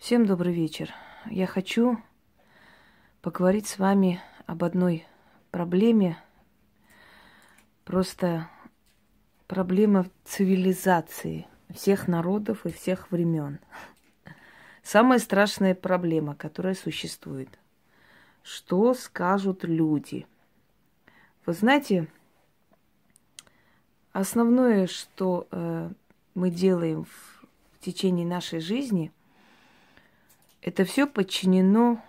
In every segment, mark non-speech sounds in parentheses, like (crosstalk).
Всем добрый вечер. Я хочу поговорить с вами об одной проблеме, просто проблема цивилизации всех народов и всех времен. Самая страшная проблема, которая существует. Что скажут люди? Вы знаете, основное, что э, мы делаем в, в течение нашей жизни, это все подчинено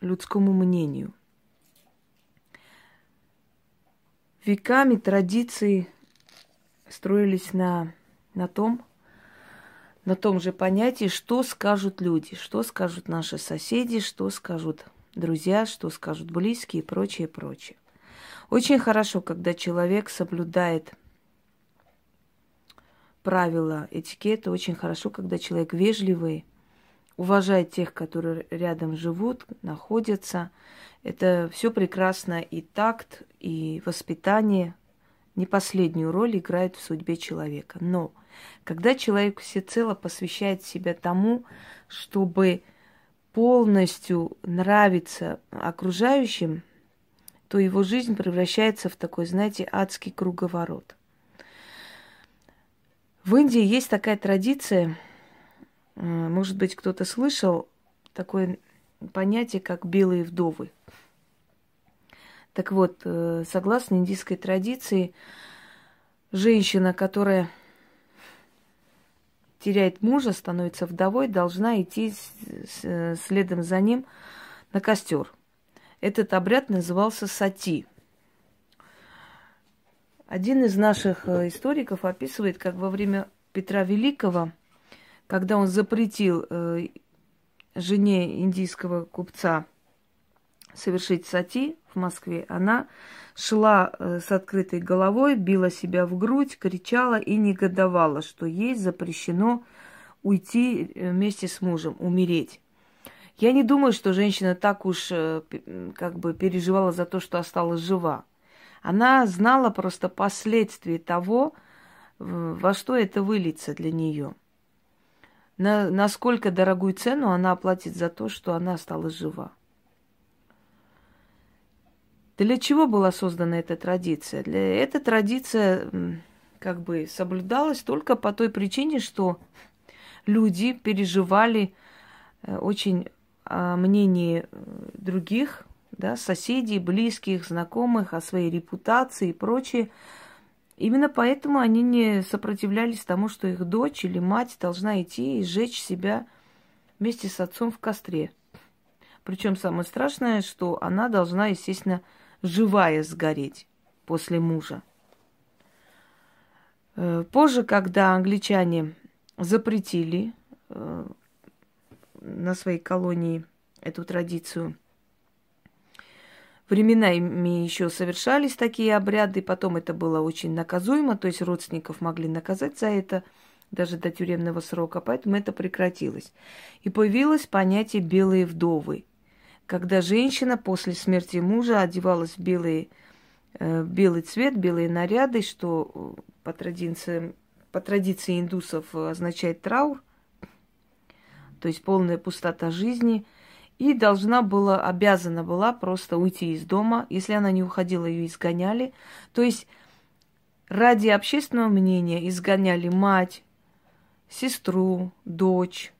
людскому мнению. Веками традиции строились на, на том, на том же понятии, что скажут люди, что скажут наши соседи, что скажут друзья, что скажут близкие и прочее, прочее. Очень хорошо, когда человек соблюдает правила этикета, очень хорошо, когда человек вежливый, уважает тех, которые рядом живут, находятся. Это все прекрасно, и такт, и воспитание не последнюю роль играет в судьбе человека. Но когда человек всецело посвящает себя тому, чтобы полностью нравиться окружающим, то его жизнь превращается в такой, знаете, адский круговорот. В Индии есть такая традиция – может быть, кто-то слышал такое понятие, как белые вдовы. Так вот, э, согласно индийской традиции, женщина, которая теряет мужа, становится вдовой, должна идти следом за ним на костер. Этот обряд назывался сати. Один из наших э, историков описывает, как во время Петра Великого – когда он запретил э, жене индийского купца совершить сати в Москве, она шла э, с открытой головой, била себя в грудь, кричала и негодовала, что ей запрещено уйти э, вместе с мужем, умереть. Я не думаю, что женщина так уж э, как бы переживала за то, что осталась жива. Она знала просто последствия того, во что это выльется для нее на, насколько дорогую цену она оплатит за то, что она осталась жива. Для чего была создана эта традиция? Для эта традиция как бы соблюдалась только по той причине, что люди переживали э, очень о мнении э, других, да, соседей, близких, знакомых, о своей репутации и прочее. Именно поэтому они не сопротивлялись тому, что их дочь или мать должна идти и сжечь себя вместе с отцом в костре. Причем самое страшное, что она должна, естественно, живая сгореть после мужа. Э, позже, когда англичане запретили э, на своей колонии эту традицию – временами еще совершались такие обряды, потом это было очень наказуемо, то есть родственников могли наказать за это даже до тюремного срока, поэтому это прекратилось. И появилось понятие «белые вдовы», когда женщина после смерти мужа одевалась в белые, э, белый цвет, белые наряды, что э, по традиции, по традиции индусов означает траур, то есть полная пустота жизни – и должна была, обязана была просто уйти из дома. Если она не уходила, ее изгоняли. То есть ради общественного мнения изгоняли мать, сестру, дочь,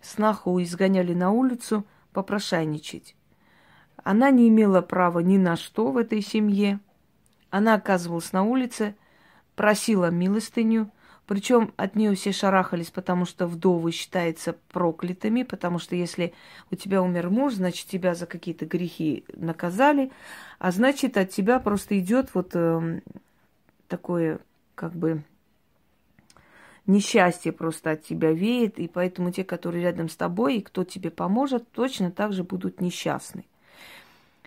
снаху изгоняли на улицу попрошайничать. Она не имела права ни на что в этой семье. Она оказывалась на улице, просила милостыню – причем от нее все шарахались, потому что вдовы считаются проклятыми, потому что если у тебя умер муж, значит, тебя за какие-то грехи наказали, а значит, от тебя просто идет вот э, такое, как бы, несчастье просто от тебя веет, и поэтому те, которые рядом с тобой, и кто тебе поможет, точно так же будут несчастны.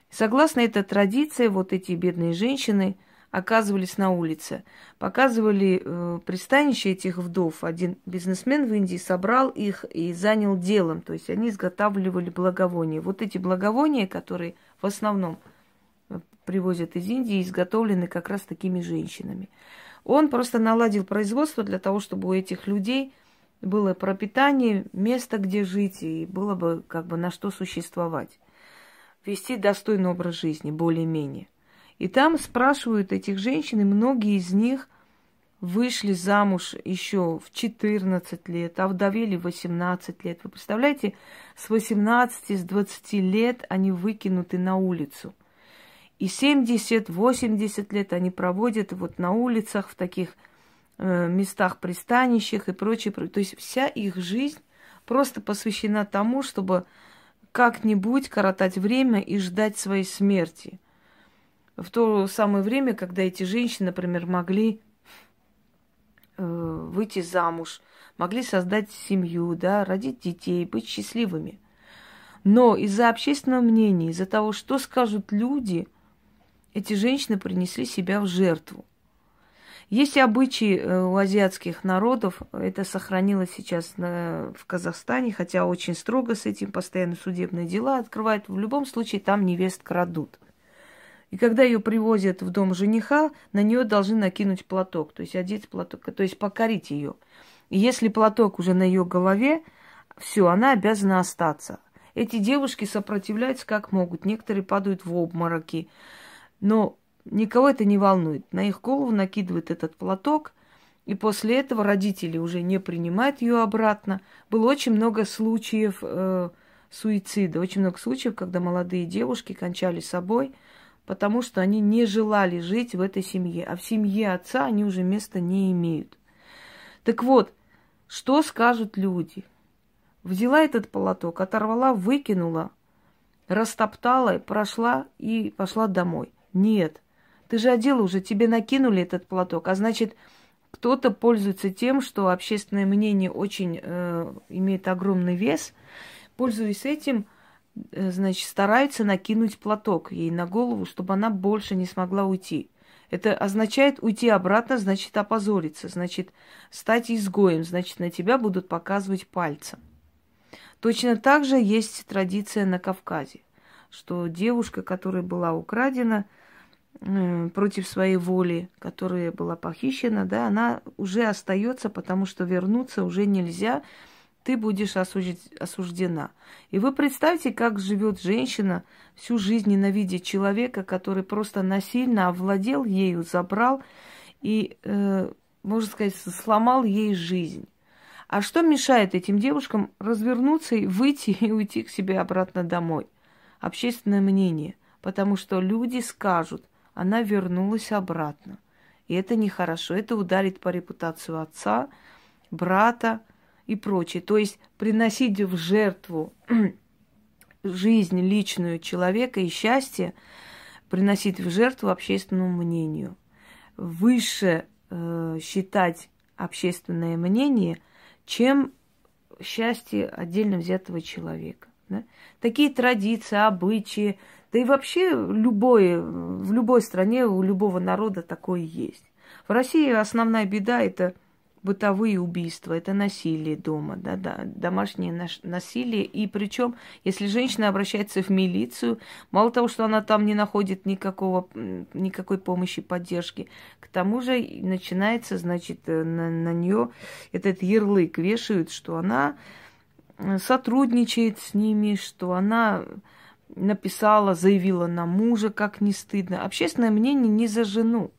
Согласно этой традиции, вот эти бедные женщины – оказывались на улице. Показывали э, пристанище этих вдов. Один бизнесмен в Индии собрал их и занял делом. То есть они изготавливали благовония. Вот эти благовония, которые в основном э, привозят из Индии, изготовлены как раз такими женщинами. Он просто наладил производство для того, чтобы у этих людей было пропитание, место, где жить, и было бы как бы на что существовать. Вести достойный образ жизни, более-менее. И там спрашивают этих женщин, и многие из них вышли замуж еще в 14 лет, а вдовели в 18 лет. Вы представляете, с 18, с 20 лет они выкинуты на улицу. И 70-80 лет они проводят вот на улицах, в таких э, местах пристанищах и прочее. То есть вся их жизнь просто посвящена тому, чтобы как-нибудь коротать время и ждать своей смерти. В то самое время, когда эти женщины, например, могли э, выйти замуж, могли создать семью, да, родить детей, быть счастливыми. Но из-за общественного мнения, из-за того, что скажут люди, эти женщины принесли себя в жертву. Есть обычаи э, у азиатских народов, это сохранилось сейчас на, в Казахстане, хотя очень строго с этим постоянно судебные дела открывают. В любом случае там невест крадут. И когда ее привозят в дом жениха, на нее должны накинуть платок, то есть одеть платок, то есть покорить ее. И если платок уже на ее голове, все, она обязана остаться. Эти девушки сопротивляются как могут, некоторые падают в обмороки, но Никого это не волнует. На их голову накидывают этот платок, и после этого родители уже не принимают ее обратно. Было очень много случаев э, суицида, очень много случаев, когда молодые девушки кончали собой, потому что они не желали жить в этой семье, а в семье отца они уже места не имеют. Так вот, что скажут люди? Взяла этот платок, оторвала, выкинула, растоптала, прошла и пошла домой. Нет, ты же одела уже, тебе накинули этот платок, а значит, кто-то пользуется тем, что общественное мнение очень э, имеет огромный вес, пользуясь этим, значит, старается накинуть платок ей на голову, чтобы она больше не смогла уйти. Это означает уйти обратно, значит опозориться, значит стать изгоем, значит на тебя будут показывать пальцем. Точно так же есть традиция на Кавказе, что девушка, которая была украдена, против своей воли, которая была похищена, да, она уже остается, потому что вернуться уже нельзя, ты будешь осуждена. И вы представьте, как живет женщина всю жизнь ненавидя человека, который просто насильно овладел ею, забрал и, э, можно сказать, сломал ей жизнь. А что мешает этим девушкам развернуться и выйти (laughs) и уйти к себе обратно домой? Общественное мнение. Потому что люди скажут, она вернулась обратно. И это нехорошо. Это ударит по репутации отца, брата и прочее. То есть приносить в жертву (clears throat) жизнь личную человека и счастье, приносить в жертву общественному мнению. Выше э, считать общественное мнение, чем счастье отдельно взятого человека. Да? Такие традиции, обычаи, да и вообще любой, в любой стране у любого народа такое есть. В России основная беда – это бытовые убийства, это насилие дома, да, да, домашнее насилие. И причем, если женщина обращается в милицию, мало того, что она там не находит никакого, никакой помощи, поддержки, к тому же начинается, значит, э, на, на нее этот ярлык вешают, что она э, сотрудничает с ними, что она написала, заявила на мужа, как не стыдно. Общественное мнение не за жену,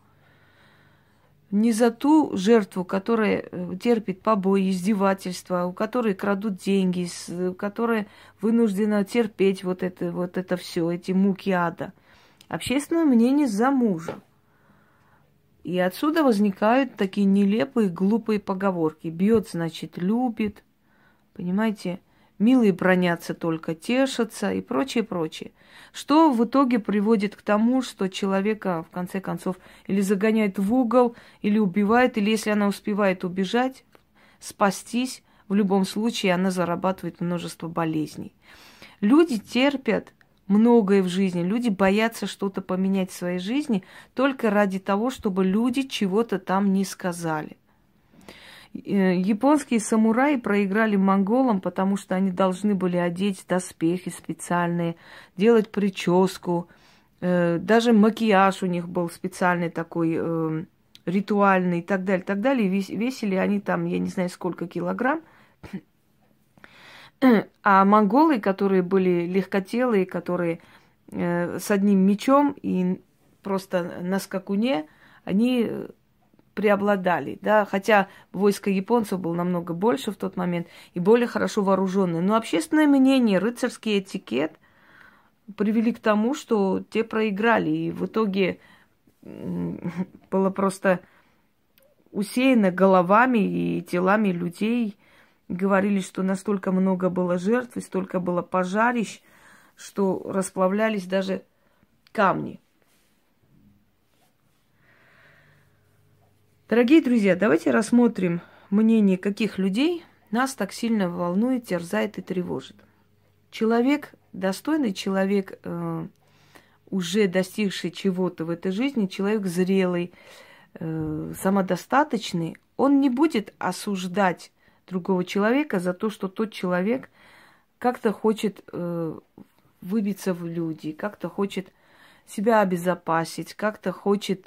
не за ту жертву, которая э, терпит побои, издевательства, у которой крадут деньги, которая вынуждена терпеть вот это, вот это все, эти муки ада. Общественное мнение за мужа. И отсюда возникают такие нелепые, глупые поговорки. Бьет, значит, любит. Понимаете? Милые бронятся только, тешатся и прочее, прочее. Что в итоге приводит к тому, что человека, в конце концов, или загоняет в угол, или убивает, или если она успевает убежать, спастись, в любом случае она зарабатывает множество болезней. Люди терпят многое в жизни, люди боятся что-то поменять в своей жизни только ради того, чтобы люди чего-то там не сказали. Э, японские самураи проиграли монголам, потому что они должны были одеть доспехи специальные, делать прическу. Э, даже макияж у них был специальный такой, э, ритуальный и так далее, так далее. Весили они там, я не знаю, сколько килограмм – А монголы, которые были легкотелые, которые с одним мечом и просто на скакуне, они преобладали, да, хотя войско японцев было намного больше в тот момент и более хорошо вооруженные. Но общественное мнение, рыцарский этикет привели к тому, что те проиграли, и в итоге (laughs) было просто усеяно головами и телами людей. Говорили, что настолько много было жертв и столько было пожарищ, что расплавлялись даже камни. Дорогие друзья, давайте рассмотрим мнение каких людей нас так сильно волнует, терзает и тревожит. Человек, достойный человек, э, уже достигший чего-то в этой жизни, человек зрелый, э, самодостаточный, он не будет осуждать другого человека за то, что тот человек как-то хочет э, выбиться в люди, как-то хочет себя обезопасить, как-то хочет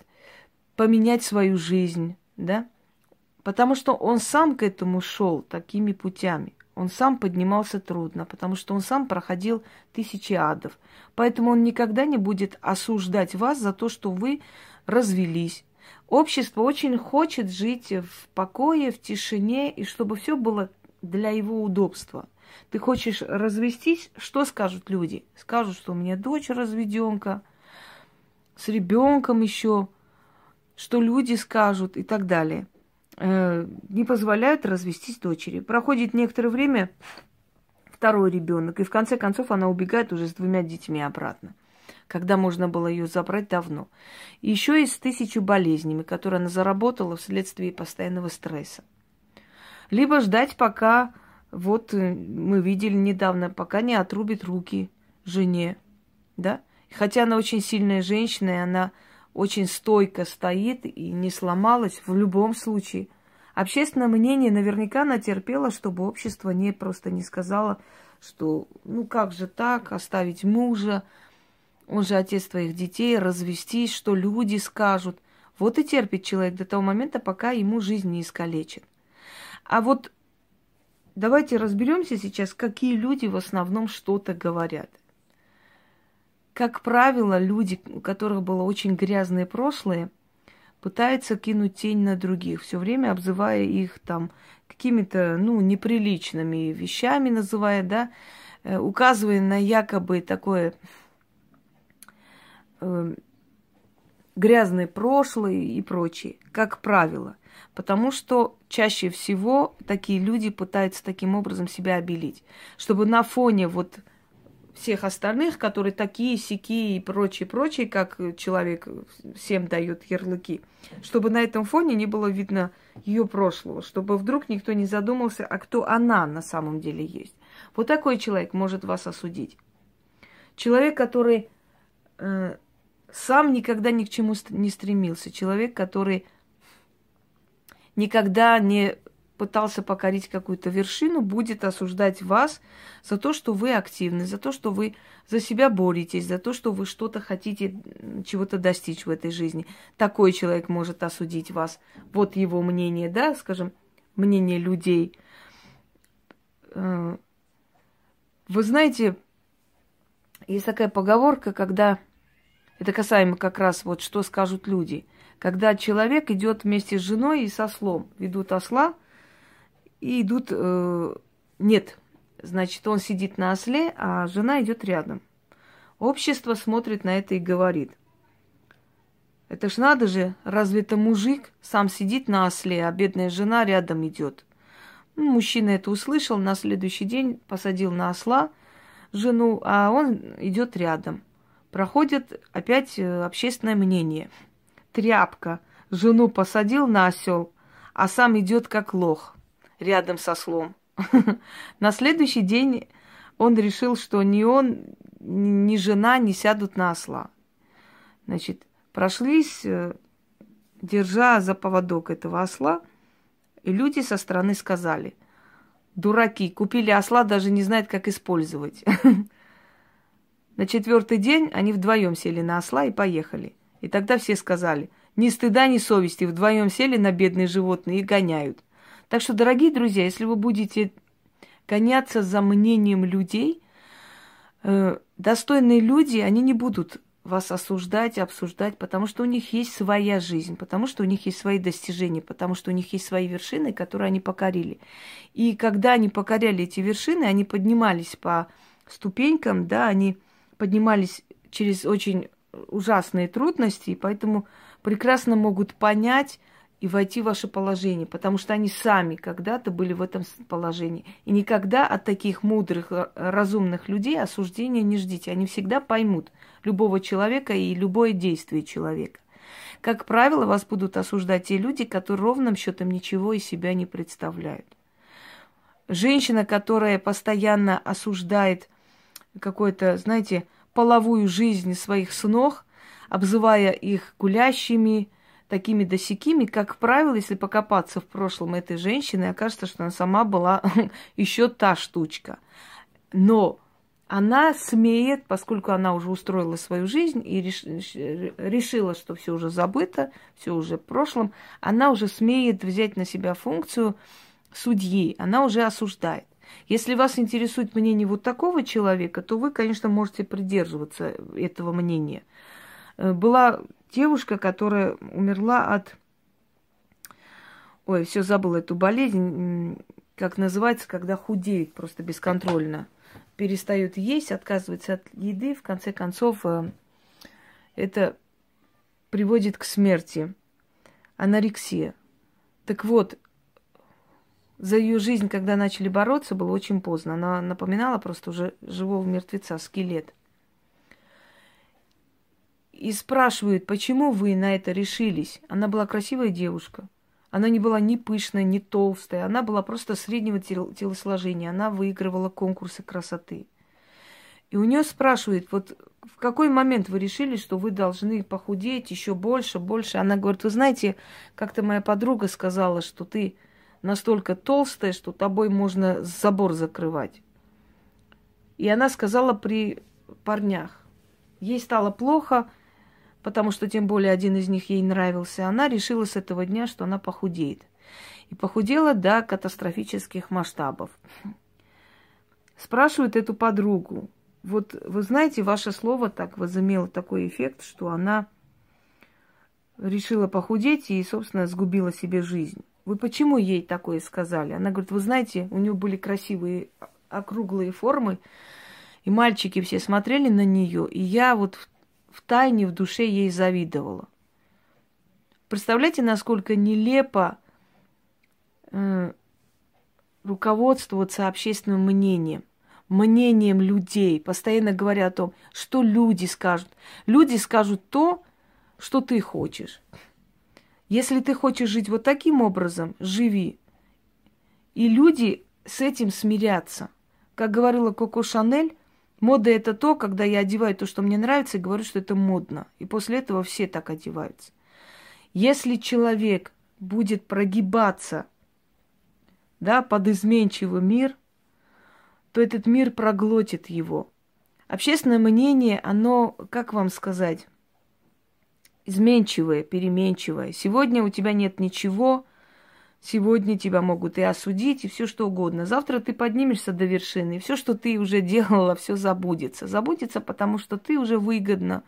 поменять свою жизнь, да? Потому что он сам к этому шел такими путями. Он сам поднимался трудно, потому что он сам проходил тысячи адов. Поэтому он никогда не будет осуждать вас за то, что вы развелись. Общество очень хочет жить в покое, в тишине, и чтобы все было для его удобства. Ты хочешь развестись, что скажут люди? Скажут, что у меня дочь разведенка, с ребенком еще, что люди скажут и так далее. Э, не позволяют развестись дочери. Проходит некоторое время, второй ребенок, и в конце концов она убегает уже с двумя детьми обратно, когда можно было ее забрать давно. Еще и с тысячу болезнями, которые она заработала вследствие постоянного стресса. Либо ждать, пока, вот э, мы видели недавно, пока не отрубит руки жене, да? Хотя она очень сильная женщина, и она очень стойко стоит и не сломалась в любом случае. Общественное мнение наверняка натерпело, чтобы общество не просто не сказало, что ну как же так, оставить мужа, он же отец твоих детей, развестись, что люди скажут. Вот и терпит человек до того момента, пока ему жизнь не искалечит. А вот давайте разберемся сейчас, какие люди в основном что-то говорят. Как правило, люди, у которых было очень грязное прошлое, пытаются кинуть тень на других, все время обзывая их там какими-то, ну, неприличными вещами, называя, да, э, указывая на якобы такое э, грязное прошлое и прочее, как правило. Потому что чаще всего такие люди пытаются таким образом себя обелить, чтобы на фоне вот всех остальных, которые такие, сякие и прочие, прочие, как человек всем дает ярлыки, чтобы на этом фоне не было видно ее прошлого, чтобы вдруг никто не задумался, а кто она на самом деле есть. Вот такой человек может вас осудить. Человек, который э, сам никогда ни к чему не стремился, человек, который никогда не пытался покорить какую-то вершину, будет осуждать вас за то, что вы активны, за то, что вы за себя боретесь, за то, что вы что-то хотите, чего-то достичь в этой жизни. Такой человек может осудить вас. Вот его мнение, да, скажем, мнение людей. Э, вы знаете, есть такая поговорка, когда это касаемо как раз вот что скажут люди. Когда человек идет вместе с женой и со слом, ведут осла – и идут... Э, нет, значит, он сидит на осле, а жена идет рядом. Общество смотрит на это и говорит. Это ж надо же, разве это мужик сам сидит на осле, а бедная жена рядом идет. Ну, мужчина это услышал, на следующий день посадил на осла жену, а он идет рядом. Проходит опять э, общественное мнение. Тряпка. Жену посадил на осел, а сам идет как лох рядом со слом. (laughs) На следующий день он решил, что ни он, ни жена не сядут на осла. Значит, прошлись, э, держа за поводок этого осла, и люди со стороны сказали, дураки, купили осла, даже не знают, как использовать. (laughs) На четвертый день они вдвоем сели на осла и поехали. И тогда все сказали, ни стыда, ни совести, вдвоем сели на бедные животные и гоняют. Так что, дорогие друзья, если вы будете гоняться за мнением людей. Э, достойные люди, они не будут вас осуждать, обсуждать, потому что у них есть своя жизнь, потому что у них есть свои достижения, потому что у них есть свои вершины, которые они покорили. И когда они покоряли эти вершины, они поднимались по ступенькам, да, они поднимались через очень ужасные трудности, и поэтому прекрасно могут понять и войти в ваше положение, потому что они сами когда-то были в этом положении. И никогда от таких мудрых, э, разумных людей осуждения не ждите. Они всегда поймут любого человека и любое действие человека. Как правило, вас будут осуждать те люди, которые ровным счетом ничего из себя не представляют. Женщина, которая постоянно осуждает какую-то, знаете, половую жизнь своих снов, обзывая их гулящими, такими досякими, как правило, если покопаться в прошлом этой женщины, окажется, что она сама была (laughs) еще та штучка. Но она смеет, поскольку она уже устроила свою жизнь и реш, решила, что все уже забыто, все уже в прошлом, она уже смеет взять на себя функцию судьи, она уже осуждает. Если вас интересует мнение вот такого человека, то вы, конечно, можете придерживаться этого мнения. Э, была девушка, которая умерла от... Ой, все забыла эту болезнь, как называется, когда худеет просто бесконтрольно. Перестает есть, отказывается от еды, в конце концов э, это приводит к смерти. Анорексия. Так вот, за ее жизнь, когда начали бороться, было очень поздно. Она напоминала просто уже живого мертвеца, скелет и спрашивают, почему вы на это решились. Она была красивая девушка. Она не была ни пышная, ни толстая. Она была просто среднего телосложения. Она выигрывала конкурсы красоты. И у нее спрашивают, вот в какой момент вы решили, что вы должны похудеть еще больше, больше? Она говорит, вы знаете, как-то моя подруга сказала, что ты настолько толстая, что тобой можно забор закрывать. И она сказала при парнях. Ей стало плохо, потому что тем более один из них ей нравился, она решила с этого дня, что она похудеет. И похудела до катастрофических масштабов. Спрашивают эту подругу. Вот вы знаете, ваше слово так возымело такой эффект, что она решила похудеть и, собственно, сгубила себе жизнь. Вы почему ей такое сказали? Она говорит, вы знаете, у нее были красивые округлые формы, и мальчики все смотрели на нее, и я вот в тайне в душе ей завидовала. Представляете, насколько нелепо э, руководствоваться общественным мнением, мнением людей, постоянно говоря о том, что люди скажут. Люди скажут то, что ты хочешь. Если ты хочешь жить вот таким образом, живи. И люди с этим смирятся. Как говорила Коко Шанель, Мода это то, когда я одеваю то, что мне нравится, и говорю, что это модно. И после этого все так одеваются. Если человек будет прогибаться да, под изменчивый мир, то этот мир проглотит его. Общественное мнение, оно, как вам сказать, изменчивое, переменчивое. Сегодня у тебя нет ничего, Сегодня тебя могут и осудить, и все что угодно. Завтра ты поднимешься до вершины, и все, что ты уже (laughs) делала, все забудется. Забудется, потому что ты уже выгодно.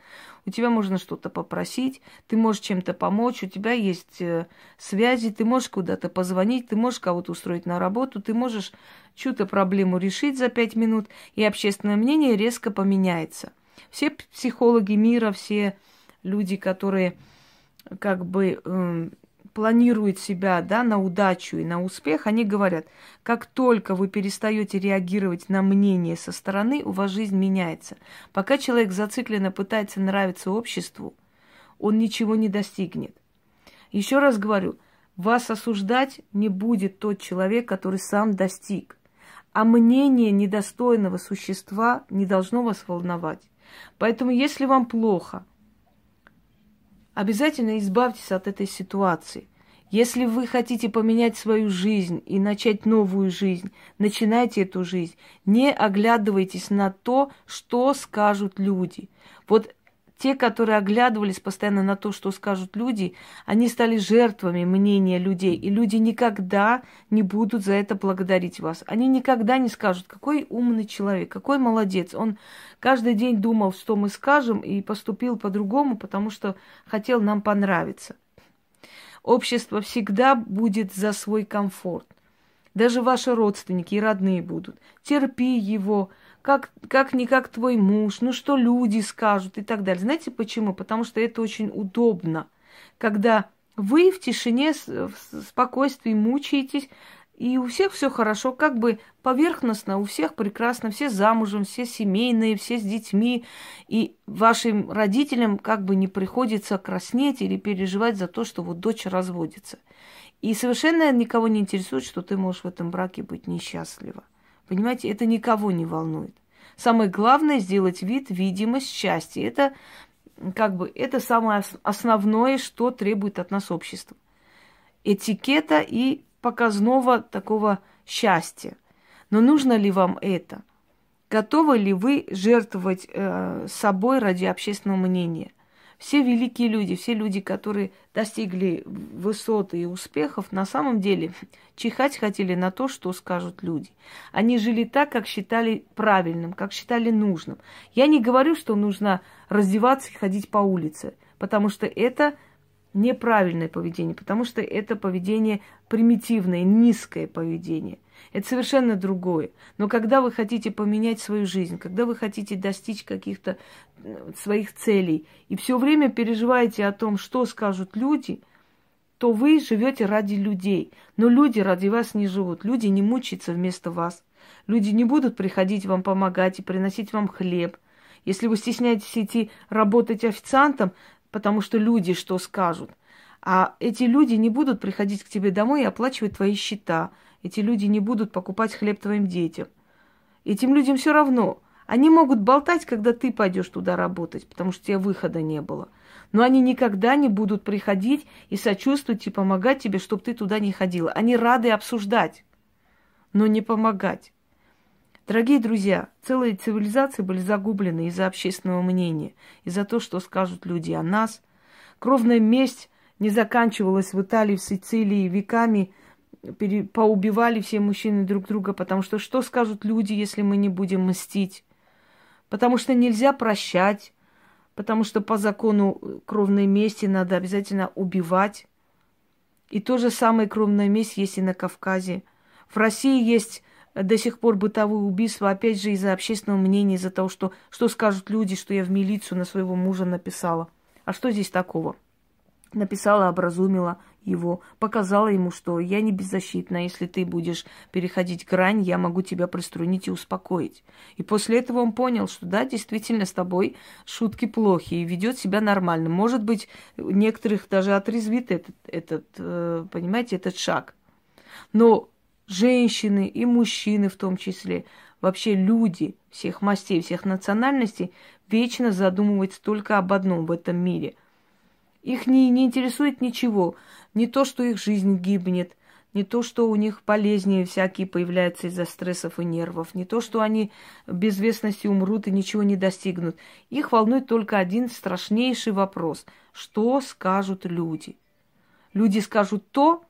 У тебя можно что-то попросить, ты можешь чем-то помочь, у тебя есть э, связи, ты можешь куда-то позвонить, ты можешь кого-то устроить на работу, ты можешь чью-то проблему решить за пять минут, и общественное мнение резко поменяется. Все психологи мира, все люди, которые как бы планирует себя да, на удачу и на успех, они говорят, как только вы перестаете реагировать на мнение со стороны, у вас жизнь меняется. Пока человек зацикленно пытается нравиться обществу, он ничего не достигнет. Еще раз говорю, вас осуждать не будет тот человек, который сам достиг. А мнение недостойного существа не должно вас волновать. Поэтому, если вам плохо, обязательно избавьтесь от этой ситуации. Если вы хотите поменять свою жизнь и начать новую жизнь, начинайте эту жизнь. Не оглядывайтесь на то, что скажут люди. Вот Те, которые оглядывались постоянно на то, что скажут люди, они стали жертвами мнения людей. И люди никогда не будут за это благодарить вас. Они никогда не скажут, какой умный человек, какой молодец. Он каждый день думал, что мы скажем, и поступил по-другому, потому что хотел нам понравиться. Общество всегда будет за свой комфорт. Даже ваши родственники и родные будут. Терпи его, как, как не как твой муж, ну что люди скажут и так далее. Знаете почему? Потому что это очень удобно, когда вы в тишине, в спокойствии мучаетесь, и у всех все хорошо, как бы поверхностно, у всех прекрасно, все замужем, все семейные, все с детьми, и вашим родителям как бы не приходится краснеть или переживать за то, что вот дочь разводится. И совершенно никого не интересует, что ты можешь в этом браке быть несчастлива. Понимаете, это никого не волнует. Самое главное сделать вид, видимость счастья. Это как бы это самое основное, что требует от нас общество. Этикета и показного такого счастья. Но нужно ли вам это? Готовы ли вы жертвовать э, собой ради общественного мнения? Все великие люди, все люди, которые достигли высоты и успехов, на самом деле чихать хотели на то, что скажут люди. Они жили так, как считали правильным, как считали нужным. Я не говорю, что нужно раздеваться и ходить по улице, потому что это неправильное поведение, потому что это поведение примитивное, низкое поведение. Это совершенно другое. Но когда вы хотите поменять свою жизнь, когда вы хотите достичь каких-то э, своих целей, и все время переживаете о том, что скажут люди, то вы живете ради людей. Но люди ради вас не живут. Люди не мучаются вместо вас. Люди не будут приходить вам помогать и приносить вам хлеб. Если вы стесняетесь идти работать официантом, потому что люди что скажут. А эти люди не будут приходить к тебе домой и оплачивать твои счета. Эти люди не будут покупать хлеб твоим детям. Этим людям все равно. Они могут болтать, когда ты пойдешь туда работать, потому что у тебя выхода не было. Но они никогда не будут приходить и сочувствовать и помогать тебе, чтобы ты туда не ходила. Они рады обсуждать, но не помогать. Дорогие друзья, целые цивилизации были загублены из-за общественного мнения, из-за того, что скажут люди о нас. Кровная месть не заканчивалась в Италии, в Сицилии веками, пере, поубивали все мужчины друг друга, потому что что скажут люди, если мы не будем мстить? Потому что нельзя прощать, потому что по закону кровной мести надо обязательно убивать. И то же самое кровная месть есть и на Кавказе. В России есть до сих пор бытовые убийства, опять же, из-за общественного мнения, из-за того, что, что скажут люди, что я в милицию на своего мужа написала. А что здесь такого? Написала, образумила его, показала ему, что я не беззащитна, если ты будешь переходить грань, я могу тебя приструнить и успокоить. И после этого он понял, что да, действительно с тобой шутки плохие, и ведет себя нормально. Может быть, некоторых даже отрезвит этот, этот э, понимаете, этот шаг. Но женщины и мужчины в том числе, вообще люди всех мастей, всех национальностей, вечно задумываются только об одном в этом мире. Их не, не интересует ничего. Не то, что их жизнь гибнет, не то, что у них болезни всякие появляются из-за стрессов и нервов, не то, что они без вестности умрут и ничего не достигнут. Их волнует только один страшнейший вопрос. Что скажут люди? Люди скажут то,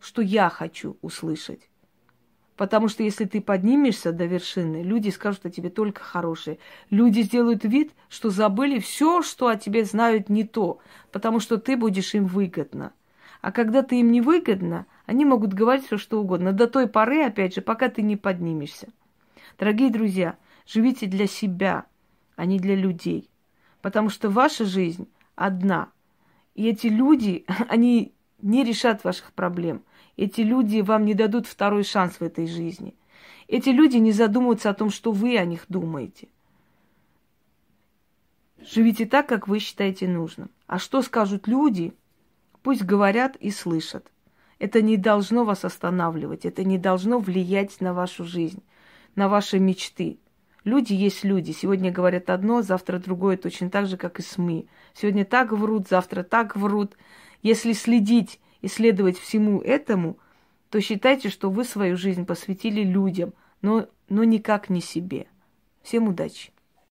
что я хочу услышать. Потому что если ты поднимешься до вершины, люди скажут о тебе только хорошее. Люди сделают вид, что забыли все, что о тебе знают не то, потому что ты будешь им выгодно. А когда ты им не выгодно, они могут говорить все, что угодно. До той поры, опять же, пока ты не поднимешься. Дорогие друзья, живите для себя, а не для людей. Потому что ваша жизнь одна. И эти люди, (laughs) они не решат ваших проблем. Эти люди вам не дадут второй шанс в этой жизни. Эти люди не задумываются о том, что вы о них думаете. Живите так, как вы считаете нужным. А что скажут люди, пусть говорят и слышат. Это не должно вас останавливать, это не должно влиять на вашу жизнь, на ваши мечты. Люди есть люди. Сегодня говорят одно, завтра другое, точно так же, как и СМИ. Сегодня так врут, завтра так врут. Если следить и следовать всему этому, то считайте, что вы свою жизнь посвятили людям, но, но никак не себе. Всем удачи!